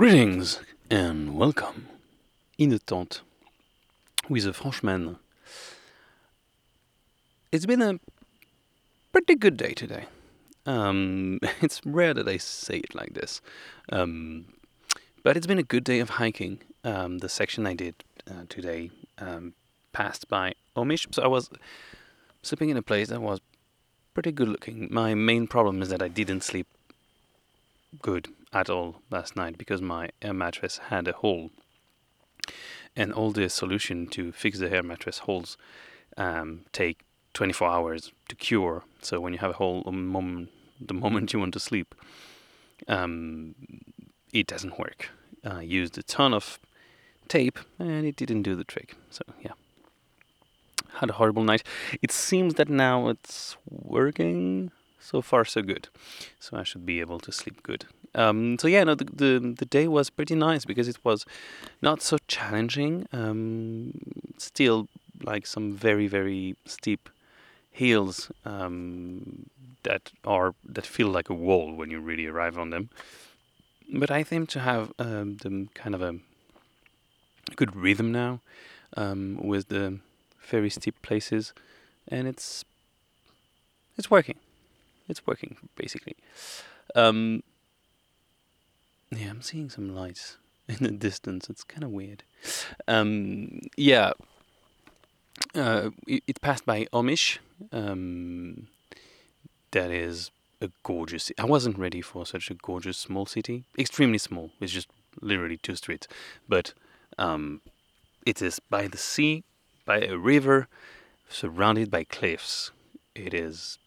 Greetings and welcome in the tent with a Frenchman. It's been a pretty good day today. Um, it's rare that I say it like this, um, but it's been a good day of hiking. Um, the section I did uh, today um, passed by Omiš, so I was sleeping in a place that was pretty good looking. My main problem is that I didn't sleep good at all last night because my air mattress had a hole. And all the solution to fix the air mattress holes um, take 24 hours to cure. So when you have a hole the moment, the moment you want to sleep, um, it doesn't work. I used a ton of tape and it didn't do the trick. So yeah, had a horrible night. It seems that now it's working. So far, so good. So I should be able to sleep good. Um, so yeah, no, the, the, the day was pretty nice because it was not so challenging. Um, still, like some very very steep hills um, that are that feel like a wall when you really arrive on them. But I seem to have um, the kind of a good rhythm now um, with the very steep places, and it's it's working. It's working basically. Um, yeah, I'm seeing some lights in the distance. It's kind of weird. Um, yeah, uh, it, it, passed by Omiš. Um, that is a gorgeous. I wasn't ready for such a gorgeous small city. Extremely small. It's just literally two streets, but um, it is by the sea, by a river, surrounded by cliffs. It is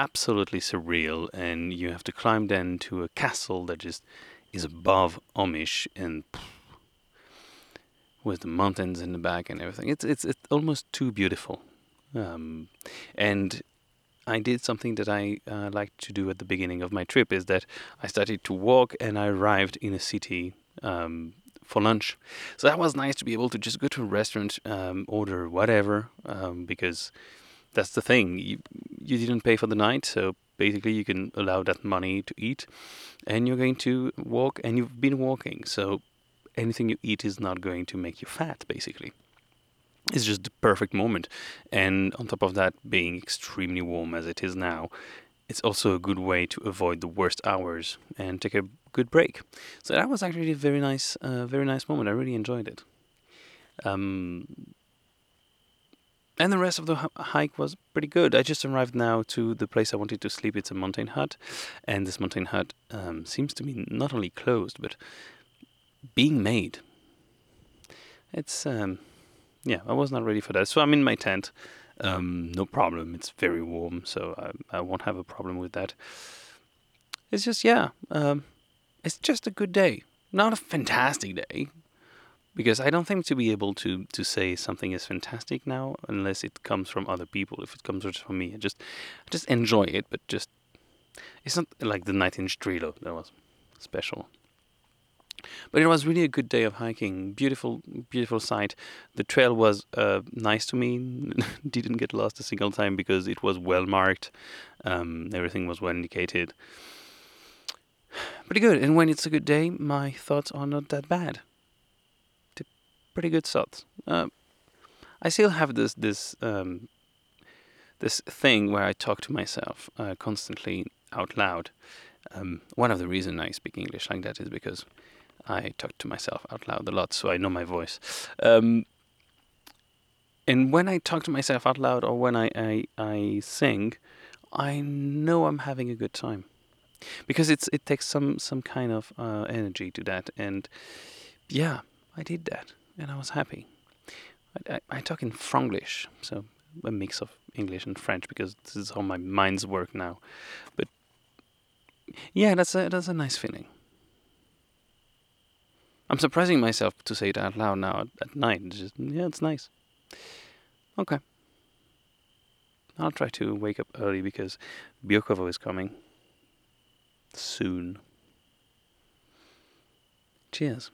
absolutely surreal, and you have to climb down to a castle that just is above Omiš and with the mountains in the back and everything. It's it's it's almost too beautiful, um, and I did something that I uh, like to do at the beginning of my trip is that I started to walk and I arrived in a city um, for lunch. So that was nice to be able to just go to a restaurant, um, order whatever, um, because that's the thing. You you didn't pay for the night, so basically you can allow that money to eat, and you're going to walk, and you've been walking, so anything you eat is not going to make you fat, basically. It's just the perfect moment, and on top of that, being extremely warm as it is now, it's also a good way to avoid the worst hours and take a good break. So that was actually a very nice, uh, very nice moment. I really enjoyed it. Um, and the rest of the hike was pretty good. I just arrived now to the place I wanted to sleep. It's a mountain hut, and this mountain hut um, seems to be not only closed but being made. It's um, yeah, I was not ready for that. So I'm in my tent. Um, no problem. It's very warm, so I, I, won't have a problem with that. It's just yeah, um, it's just a good day. Not a fantastic day, because I don't think to be able to to say something is fantastic now unless it comes from other people. If it comes from me, I just I just enjoy it, but just it's not like the night in Strelo that was special. But it was really a good day of hiking. Beautiful, beautiful sight. The trail was uh, nice to me. Didn't get lost a single time because it was well marked. Um, everything was well indicated. Pretty good. And when it's a good day, my thoughts are not that bad pretty good thoughts. Uh, I still have this this um, this thing where I talk to myself uh, constantly out loud. Um, one of the reasons I speak English like that is because I talk to myself out loud a lot, so I know my voice. Um, and when I talk to myself out loud or when I, I, I sing, I know I'm having a good time because it's it takes some some kind of uh, energy to that, and yeah, I did that and I was happy. I, I, I talk in Franglish, so a mix of English and French because this is how my minds work now. But yeah, that's a that's a nice feeling. I'm surprising myself to say it out loud now at, night. It's just yeah, it's nice. Okay. I'll try to wake up early because Biokovo is coming soon. Cheers.